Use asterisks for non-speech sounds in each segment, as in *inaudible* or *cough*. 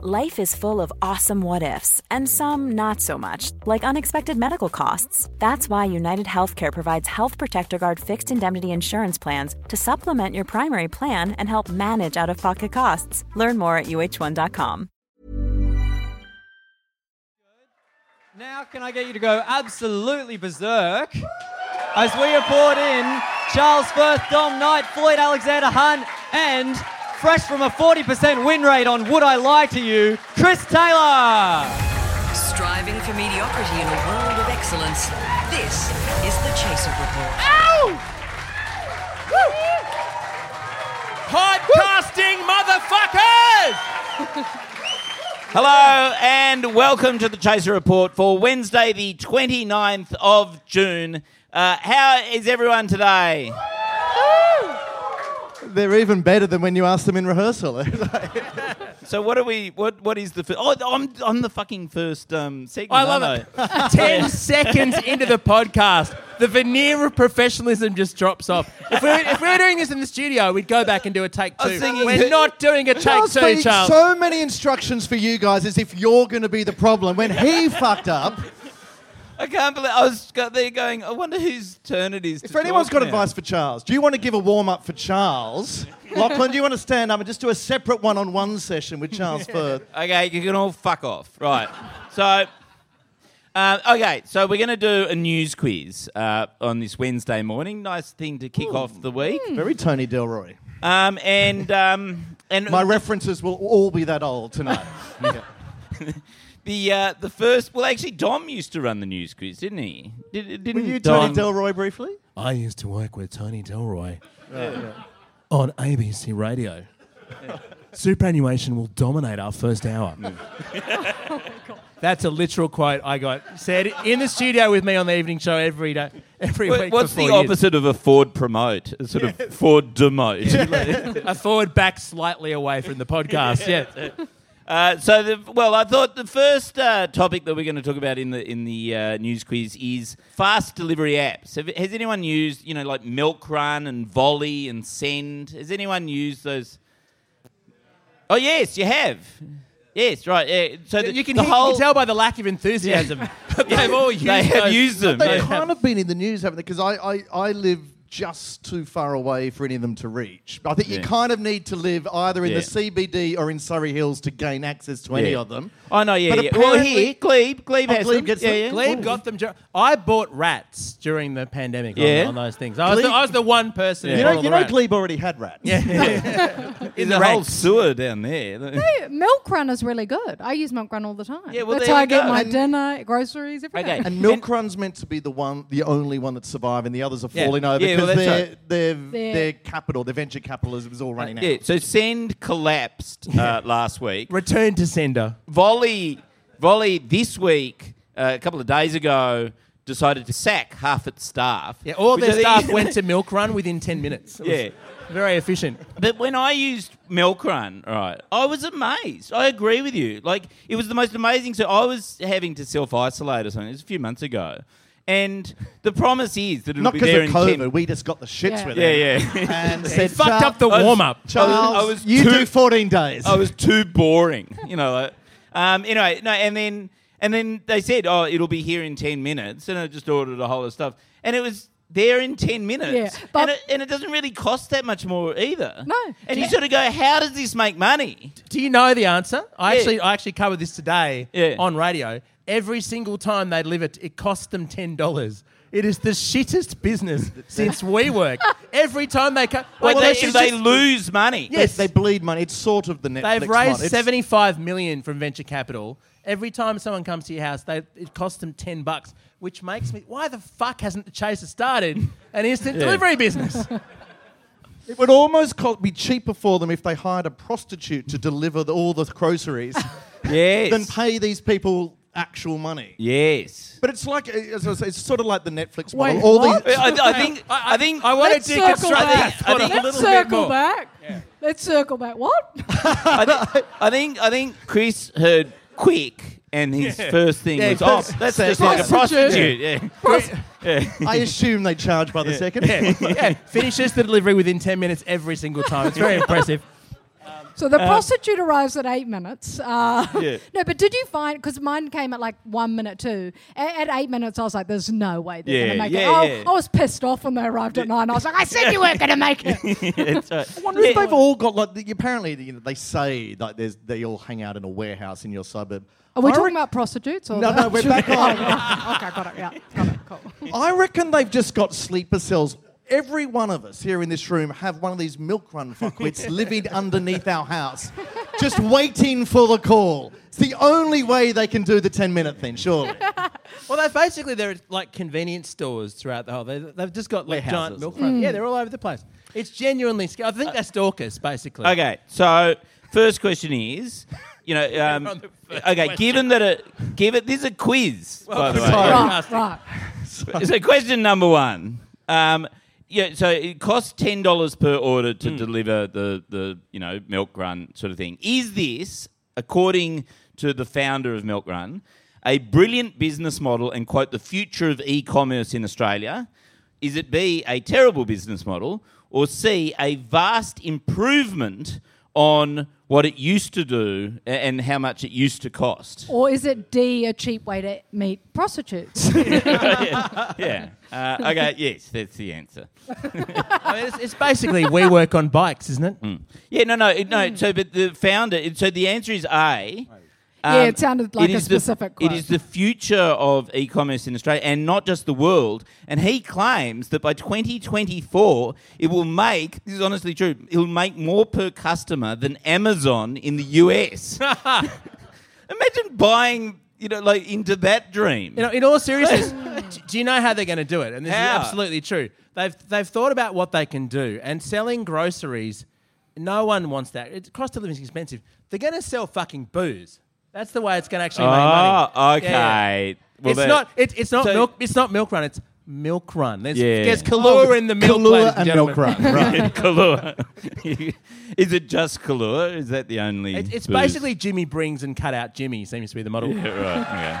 Life is full of awesome what ifs, and some not so much, like unexpected medical costs. That's why United Healthcare provides Health Protector Guard fixed indemnity insurance plans to supplement your primary plan and help manage out of pocket costs. Learn more at uh1.com. Now, can I get you to go absolutely berserk as we report in Charles Firth, Dom Knight, Floyd Alexander Hunt, and fresh from a 40% win rate on Would I Lie to You, Chris Taylor. Striving for mediocrity in a world of excellence, this is the Chaser Report. Podcasting motherfuckers! *laughs* Hello and welcome to the Chaser Report for Wednesday, the 29th of June. Uh, how is everyone today? They're even better than when you ask them in rehearsal. *laughs* So what are we? What what is the? Fir- oh, I'm I'm the fucking first um, segment. I love aren't it. *laughs* *laughs* Ten seconds into the podcast, the veneer of professionalism just drops off. If we, were, if we were doing this in the studio, we'd go back and do a take I was two. thinking- We're not doing a take Charles two, Charles. so many instructions for you guys as if you're going to be the problem when he fucked up. I can't believe I was there going. I wonder whose turn it is. If anyone's got now. advice for Charles, do you want to give a warm up for Charles? *laughs* Lachlan, do you want to stand up and just do a separate one on one session with Charles *laughs* Firth? Okay, you can all fuck off. Right. so, uh, okay, so we're going to do a news quiz uh, on this Wednesday morning. Nice thing to kick off the week. Very Tony Delroy. Um, and um, and My references will all be that old tonight. *laughs* Yeah. *laughs* the uh, the first. Well, actually, Dom used to run the news quiz, didn't he? Did, didn't Were you Dom? Tony Delroy briefly? I used to work with Tony Delroy *laughs* on ABC Radio. Superannuation will dominate our first hour. *laughs* That's a literal quote I got said in the studio with me on the evening show every day, every What- week. What's for the four years. opposite of a Ford promote? A sort of Ford demote. A forward back slightly away from the podcast. Yeah. Uh, so, the, well, I thought the first uh, topic that we're going to talk about in the in the uh, news quiz is fast delivery apps. Have, has anyone used, you know, like Milkrun and Voly and Send? Has anyone used those? Oh yes, you have. Yes, right. Yeah. So the, You can, the hear- whole you can tell by the lack of enthusiasm. *laughs* They've all *laughs* used they have those. used them. They've yeah. kind of been in the news, haven't they? Because I, I, I live just too far away for any of them to reach. I think you kind of need to live either in Yeah. the CBD or in Surry Hills to gain access to any of them. Oh no, yeah, But yeah. Well, here, Glebe, Glebe Oh, has Glebe them. yeah, them? yeah. Glebe got them. I bought rats during the pandemic on- Yeah. on, those things. I was, the, I was the one person. Yeah. You know, all you know. Glebe already had rats. Yeah. *laughs* There's the a whole sewer down there. *laughs* No, Milkrun is really good. I use Milkrun all the time. Yeah, well, That's how I get go. my And- dinner, groceries, everything. Okay. And Milk Run's meant to be the one, the only one that's surviving. The others are falling over Yeah, well, because that's their, right. their, Their- their capital, their venture capitalism is all running Yeah, out. so Send collapsed uh, last week. Return to sender. Voly, Voly this week, uh, a couple of days ago, decided to sack half its staff. Yeah, all which their I think- staff went to *laughs* Milkrun within 10 minutes. It was Yeah. Very efficient. But when I used Milkrun, right, I was amazed. I agree with you. Like, it was the most amazing. So I was having to self isolate or something. It was a few months ago. And the promise is that it'll Not be because there of in COVID. 10 We just got the shits Yeah. with Yeah, it. yeah. Yeah. And *laughs* They said, fucked up the I was- warm up. Charles, I was you too- do 14 days. I was too boring, you know. Like, um, anyway, no, and then and then they said, "Oh, it'll be here in ten minutes," and I just ordered a whole lot of stuff, and it was there in ten minutes. Yeah, but- and, it, and it doesn't really cost that much more either. No. and you sort of go, "How does this make money?" Do you know the answer? I Yeah. actually I actually covered this today Yeah. on radio. Every single time they deliver it, it cost them ten dollars. It is the shittest business since WeWork. Every time they come, Like well, they, this they just- lose money. Yes. They, they bleed money. It's sort of the Netflix They've raised model. It's- seventy-five million from venture capital. Every time someone comes to your house, they, it costs them ten bucks, which makes me. Why the fuck hasn't the Chaser started an instant delivery business? *laughs* It would almost co- be cheaper for them if they hired a prostitute to deliver the, all the groceries *laughs* Yes. than pay these people actual money. yes. But it's like uh, as I say, it's sort of like the Netflix Wait, model. All what? these *laughs* I, I think. I, think. I want Let's to circle deconstruct back. that thought a I think- little Let's bit circle more. back. Let's circle back. What? *laughs* I, thi- I think. I think Chris heard quick, and his first thing Yeah, was, "Oh, first- that's just like a Prostitute. prostitute." Yeah. I assume they charge by the second. *laughs* yeah, finishes the delivery within 10 minutes every single time. It's very impressive. So the prostitute arrives at eight minutes. Uh, *laughs* Yeah. *laughs* No, but did you find because mine came at like one minute too? At, at eight minutes, I was like, "There's no way they're Yeah, gonna make yeah, it." yeah. I, I was pissed off when they arrived at nine. I was like, "I said you weren't gonna make it." *laughs* It's, uh, I wonder if they've all got like the, apparently you know, they say like there's they all hang out in a warehouse in your suburb. Are we I talking rec- about prostitutes? Or No, no, we're back on. okay, got it. Yeah, got it. Cool. I reckon they've just got sleeper cells. Every one of us here in this room have one of these Milkrun *laughs* fuckwits living underneath our house, just waiting for the call. It's the only way they can do the 10 minute thing, surely. *laughs* Well, they're basically they're like convenience stores throughout the whole. They, they've just got like giant Warehouses. milk runs. Yeah, they're all over the place. It's genuinely scary. I think they're stalkers, basically. Okay, so first question is, you know, *laughs* um, on the first okay, question. given that it, given this is a quiz, by the way. sorry. Right, right. So question number one. Um, yeah, so it costs ten dollars per order to hmm. deliver the the you know Milkrun sort of thing. Is this, according to the founder of Milkrun, a brilliant business model and quote the future of e-commerce in Australia? Is it B a terrible business model or C a vast improvement on what it used to do and how much it used to cost? Or is it D, a cheap way to meet prostitutes? *laughs* yeah. Uh, okay. Yes, that's the answer. *laughs* I mean, it's, it's basically we work on bikes, isn't it? Yeah, no, no, it- no. So, but the founder. So the answer is A. Um, Yeah, it sounded like it a is the- specific it quote. is the future of e-commerce in Australia, and not just the world. And he claims that by 2024, it will make. This is honestly true. It will make more per customer than Amazon in the US. *laughs* Imagine buying, you know, like into that dream. You know, in all seriousness, *laughs* do you know how they're going to do it? And this How? is absolutely true. They've they've thought about what they can do, and selling groceries. No one wants that. It, cost of living is expensive. They're going to sell fucking booze. That's the way it's going to actually make money. Oh, Yeah, okay. Well, it's that- not. It, it's not So- milk. It's not milk run. It's milk run. There's, Yeah. there's Kahlua in the milk. Kahlua ladies and gentlemen. milk run, *laughs* right. *laughs* Kahlua. *laughs* is it just Kahlua? Is that the only? It, it's booze? basically Jimmy brings and cut out Jimmy seems to be the model. Yeah, right. Okay.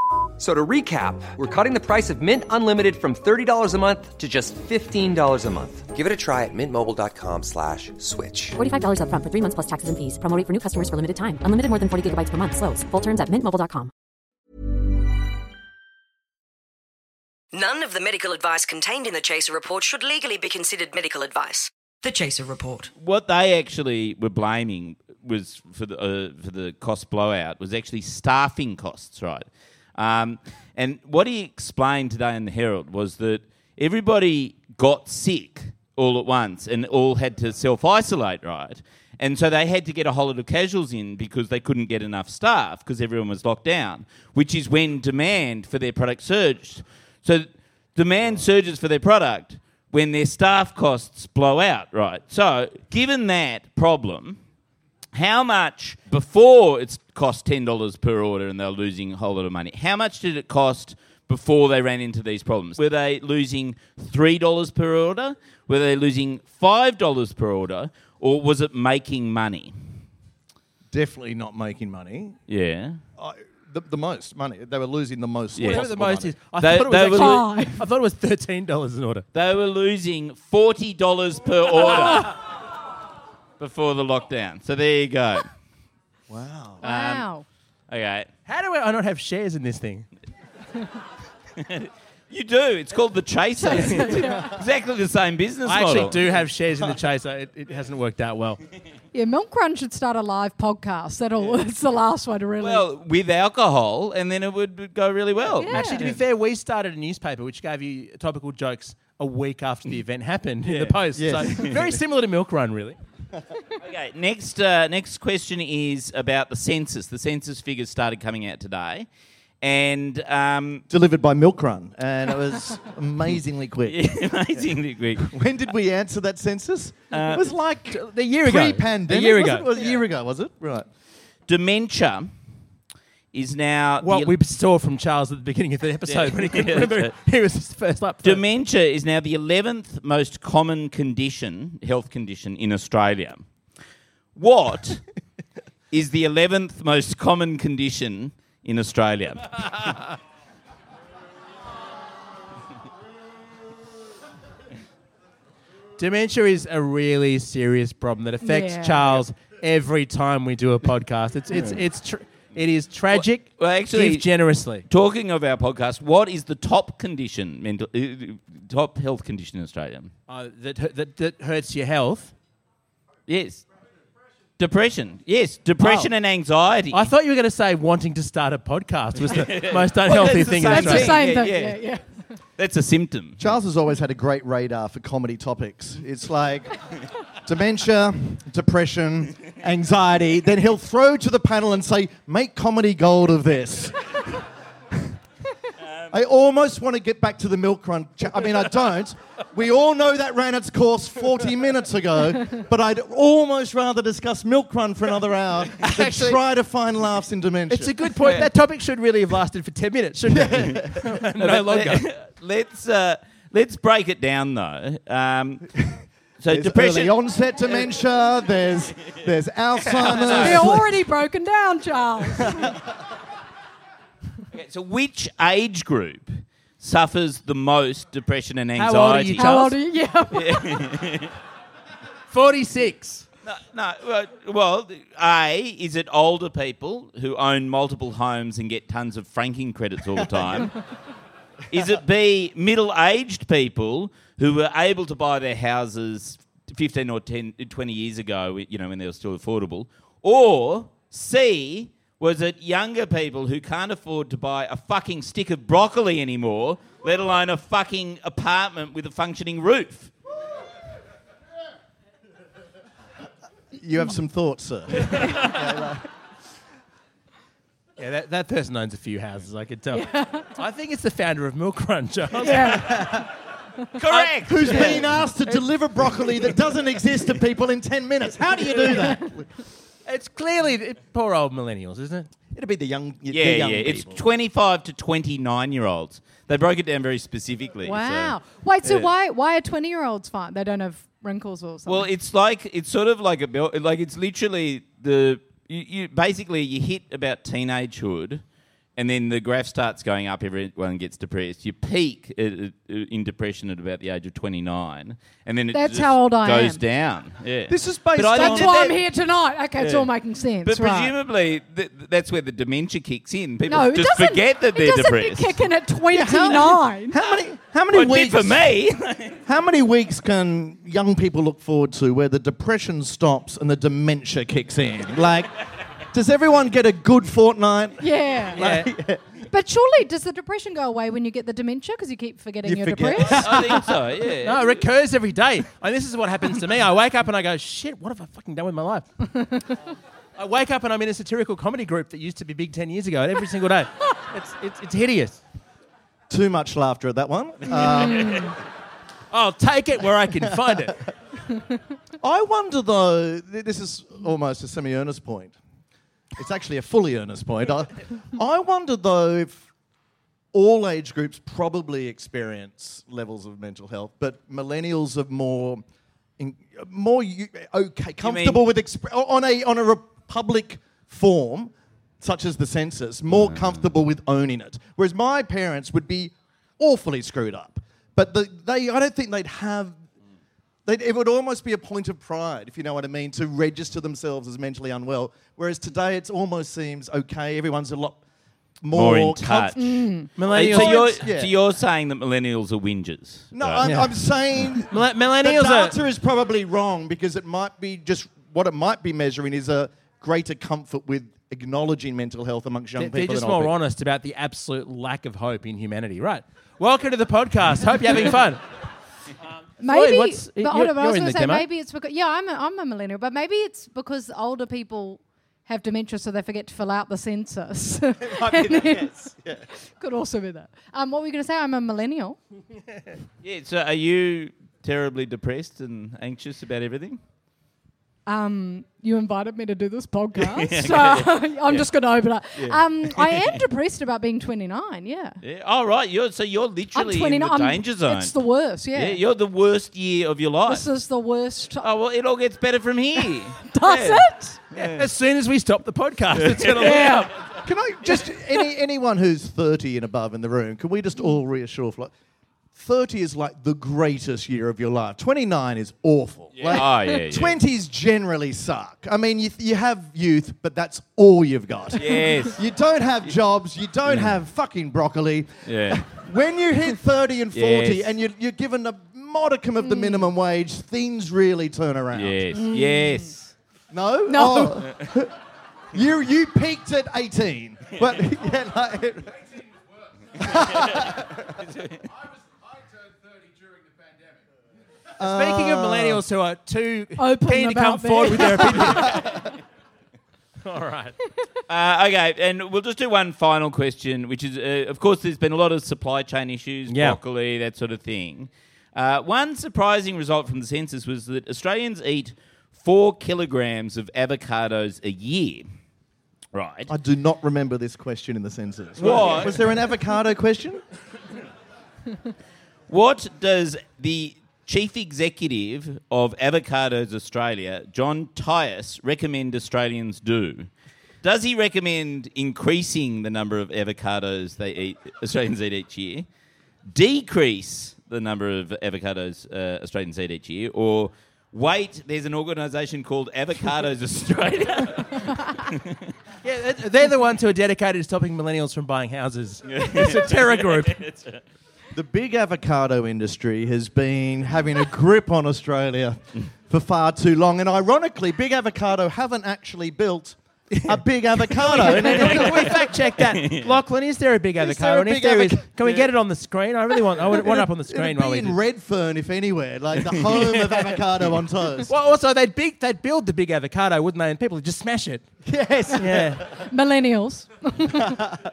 F- So to recap, we're cutting the price of Mint Unlimited from $30 a month to just $15 a month. Give it a try at mintmobile.com slash switch. $45 upfront for three months plus taxes and fees. Promo rate for new customers for limited time. Unlimited more than 40 gigabytes per month. Slows. Full terms at mintmobile.com. None of the medical advice contained in the Chaser report should legally be considered medical advice. The Chaser report. What they actually were blaming was for the uh, for the cost blowout was actually staffing costs, right? Um, and what he explained today in the Herald was that everybody got sick all at once and all had to self isolate, right? And so they had to get a whole lot of casuals in because they couldn't get enough staff because everyone was locked down, which is when demand for their product surged. So demand surges for their product when their staff costs blow out, right? So given that problem, how much before it's cost ten dollars per order and they're losing a whole lot of money? How much did it cost before they ran into these problems? Were they losing three dollars per order? Were they losing five dollars per order? Or was it making money? Definitely not making money. Yeah. I, the, the most money. They were losing the most. Yeah. Whatever the most money. is. I They- thought it they was were actually, lo- I thought it was thirteen dollars an order. They were losing forty dollars per order *laughs* before the lockdown. So there you go. *laughs* Wow. Um, wow. Okay. How do I not have shares in this thing? *laughs* You do. It's called the Chaser. *laughs* exactly the same business I actually do have shares in the Chaser. It, it hasn't worked out well. Yeah, Milkrun should start a live podcast. That'll. It's the last one to really. Well, with alcohol, and then it would go really well. Yeah. Actually, to be fair, we started a newspaper which gave you topical jokes a week after the event happened in the post. Yes. So very similar to Milkrun, really. *laughs* Okay, next uh, next question is about the census. The census figures started coming out today, and um, Delivered by Milkrun, and it was amazingly quick. *laughs* amazingly quick. *laughs* When did we answer that census? it was like A year ago. pre-pandemic. A year was ago. It? It was a year ago, was it? Right. Dementia is now What the- we saw from Charles at the beginning of the episode when he *laughs* couldn't Yeah, remember he was his first lap. dementia is now the eleventh most common condition, health condition in Australia. What *laughs* is the eleventh most common condition in Australia? *laughs* Dementia is a really serious problem that affects Yeah. Charles every time we do a podcast. It's it's it's tr- it is tragic. Well, actually- give generously. Talking of our podcast, what is the top condition, mental, uh, top health condition in Australia? Uh, that, that that hurts your health. Yes. Depression. Yes, depression Oh. and anxiety. I thought you were going to say wanting to start a podcast was the *laughs* most unhealthy that's the thing in same That's the Australia. same Yeah, thing. yeah. Yeah, yeah. That's a symptom. Charles has always had a great radar for comedy topics. It's like *laughs* dementia, depression, anxiety. Then he'll throw to the panel and say, make comedy gold of this. *laughs* I almost want to get back to the Milkrun. cha- I mean, I don't. We all know that ran its course 40 minutes ago, but I'd almost rather discuss Milkrun for another hour than *laughs* Actually- try to find laughs in dementia. It's a good point. That topic should really have lasted for ten minutes, shouldn't it? *laughs* no longer. let's uh, let's break it down though. Um, so There's depression. early onset dementia. There's there's *laughs* Alzheimer's. They're already broken down, Charles. *laughs* Okay, so which age group suffers the most depression and anxiety? How old are anxiety? you, How Charles? old are you? Yeah. *laughs* Forty-six. No, no, well, A, is it older people who own multiple homes and get tons of franking credits all the time? is it B, middle aged people who were able to buy their houses 15 or 10, 20 years ago, you know, when they were still affordable? Or C, was it younger people who can't afford to buy a fucking stick of broccoli anymore, let alone a fucking apartment with a functioning roof? You have some thoughts, sir. *laughs* Yeah, that, that person owns a few houses. I could tell. I think it's the founder of Milkrun, Charles. *laughs* Correct! Uh, who's being asked to deliver broccoli that doesn't exist to people in 10 minutes? How do you do that? *laughs* It's clearly it, poor old millennials, isn't it? It'd be the young, the Yeah, young yeah. It's 25 to 29 year olds. They broke it down very specifically. so- Wow. Wait, so Yeah. why why are 20 year olds fine? They don't have wrinkles or something? Well, it's like it's sort of like a bel- like it's literally the you, you basically you hit about teenagehood, and then the graph starts going up. Everyone gets depressed. You peak at, at- in depression at about the age of twenty nine, and then it That's just how old I goes am. down. Yeah, This is based But I on- think That's that why I'm here tonight. Okay, it's all making sense. But right. presumably th- that's where the dementia kicks in. People no, just forget that they're it doesn't depressed. kick in at *laughs* 29. How many, how many Well, weeks for me. *laughs* How many weeks can young people look forward to where the depression stops and the dementia kicks in? Like, does everyone get a good fortnight? Yeah. Yeah. *laughs* But surely, does the depression go away when you get the dementia because you keep forgetting You you are forget. depressed? *laughs* I think so. Yeah. *laughs* No, it recurs every day. And this is what happens to me. I wake up and I go, shit, what have I fucking done with my life? I wake up and I'm in a satirical comedy group that used to be big 10 years ago, and every single day. It's, it's, it's hideous. Too much laughter at that one. Um, I'll take it where I can find it. I wonder though, this is almost a semi earnest point. It's actually a fully earnest point. I, I wonder though if all age groups probably experience levels of mental health, but millennials are more, in, more u- okay, comfortable with exp- on a on a republic form, such as the census, more mm. comfortable with owning it. Whereas my parents would be awfully screwed up, but the, they I don't think they'd have They'd- It would almost be a point of pride, if you know what I mean, to register themselves as mentally unwell. Whereas today it almost seems okay. Everyone's a lot more, More in comf- touch. Mm. Millennials, So you're, Yeah. so you're saying that millennials are whingers? No, right? I'm, Yeah. I'm saying *laughs* Mille- the millennials are. data is probably wrong because it might be just what it might be measuring is a greater comfort with acknowledging mental health amongst young They're, people. they're just more people. honest about the absolute lack of hope in humanity. Right. Welcome to the podcast. Hope you're having fun. *laughs* Maybe, what's- but you're- hold on, I was going to say demo. maybe it's because yeah, I'm a, I'm a millennial, but maybe it's because older people have dementia, so they forget to fill out the census. *laughs* *laughs* And then- Could also be that. Um, what were you going to say? I'm a millennial. *laughs* Yeah. So are you terribly depressed and anxious about everything? Um, you invited me to do this *laughs* podcast. so *laughs* I'm just going to open up. Um, I *laughs* am depressed about being 29. Yeah. Yeah. All right. You're so you're I'm literally 29. in the I'm- danger zone. It's the worst. Yeah. yeah, you're the worst year of your life. this is the worst. oh well, it all gets better from here. Does yeah. it? As soon as we stop the podcast, it's going to Yeah. Can I just any anyone who's thirty and above in the room? Can we just all reassure? Like, thirty is like the greatest year of your life. Twenty nine is awful. Like, Oh, ah, yeah, yeah. *laughs* Twenties generally suck. I mean, you, you have youth, but that's all you've got. Yes. *laughs* You don't have jobs. You don't have fucking broccoli. Yeah. *laughs* When you hit 30 and 40 Yes. and you're, you're given a modicum of the mm. minimum wage, things really turn around. Yes. Mm. Yes. No? No. Oh. you, you peaked at 18. But, yeah, like, Speaking of millennials who are too Open keen to come about forward with their- their opinion. *laughs* All right. Uh, okay, and we'll just do one final question, which is, uh, of course, there's been a lot of supply chain issues, Yeah. broccoli, that sort of thing. Uh, one surprising result from the census was that Australians eat four kilograms of avocados a year. Right. I do not remember this question in the census. What? Was there an avocado question? What does the chief executive of Avocados Australia, John Tyas, recommend Australians do? Does he recommend increasing the number of avocados they eat, Australians eat each year, decrease the number of avocados uh, Australians eat each year, or wait, there's an organisation called Avocados *laughs* Australia? *laughs* Yeah, they're- they're the ones who are dedicated to stopping millennials from buying houses. *laughs* It's a terror group. The big avocado industry has been having a grip on Australia for far too long. And ironically, Big Avocado haven't actually built a big avocado. *laughs* And Can we *laughs* fact check that? Lachlan, is there a big there avocado? a and if big there is, avoca- can we get it on the screen? I really want. I want it up on the It'd screen be while we in do. Redfern, if anywhere, like the *laughs* home of avocado on toast. Well, also they'd big, they'd build the big avocado, wouldn't they? And people would just smash it. Yes. Yeah. Millennials.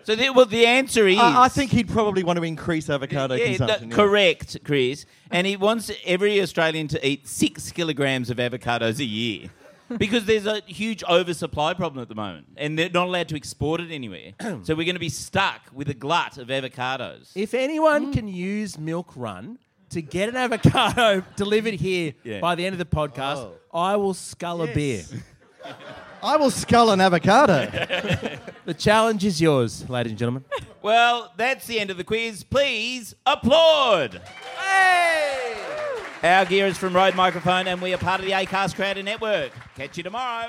so, the, well, the answer is. I, I think he'd probably want to increase avocado Yeah, no, yeah. correct, Chris. And he wants every Australian to eat six kilograms of avocados a year. Because there's a huge oversupply problem at the moment, and they're not allowed to export it anywhere. *clears throat* so we're going to be stuck with a glut of avocados. If anyone mm. can use Milkrun to get an avocado *laughs* delivered here Yeah. by the end of the podcast, oh. I will scull a beer. *laughs* I will scull an avocado. *laughs* The challenge is yours, ladies and gentlemen. Well, that's the end of the quiz. Please applaud. Our gear is from Rode Microphone, and we are part of the Acast Creator Network. Catch you tomorrow.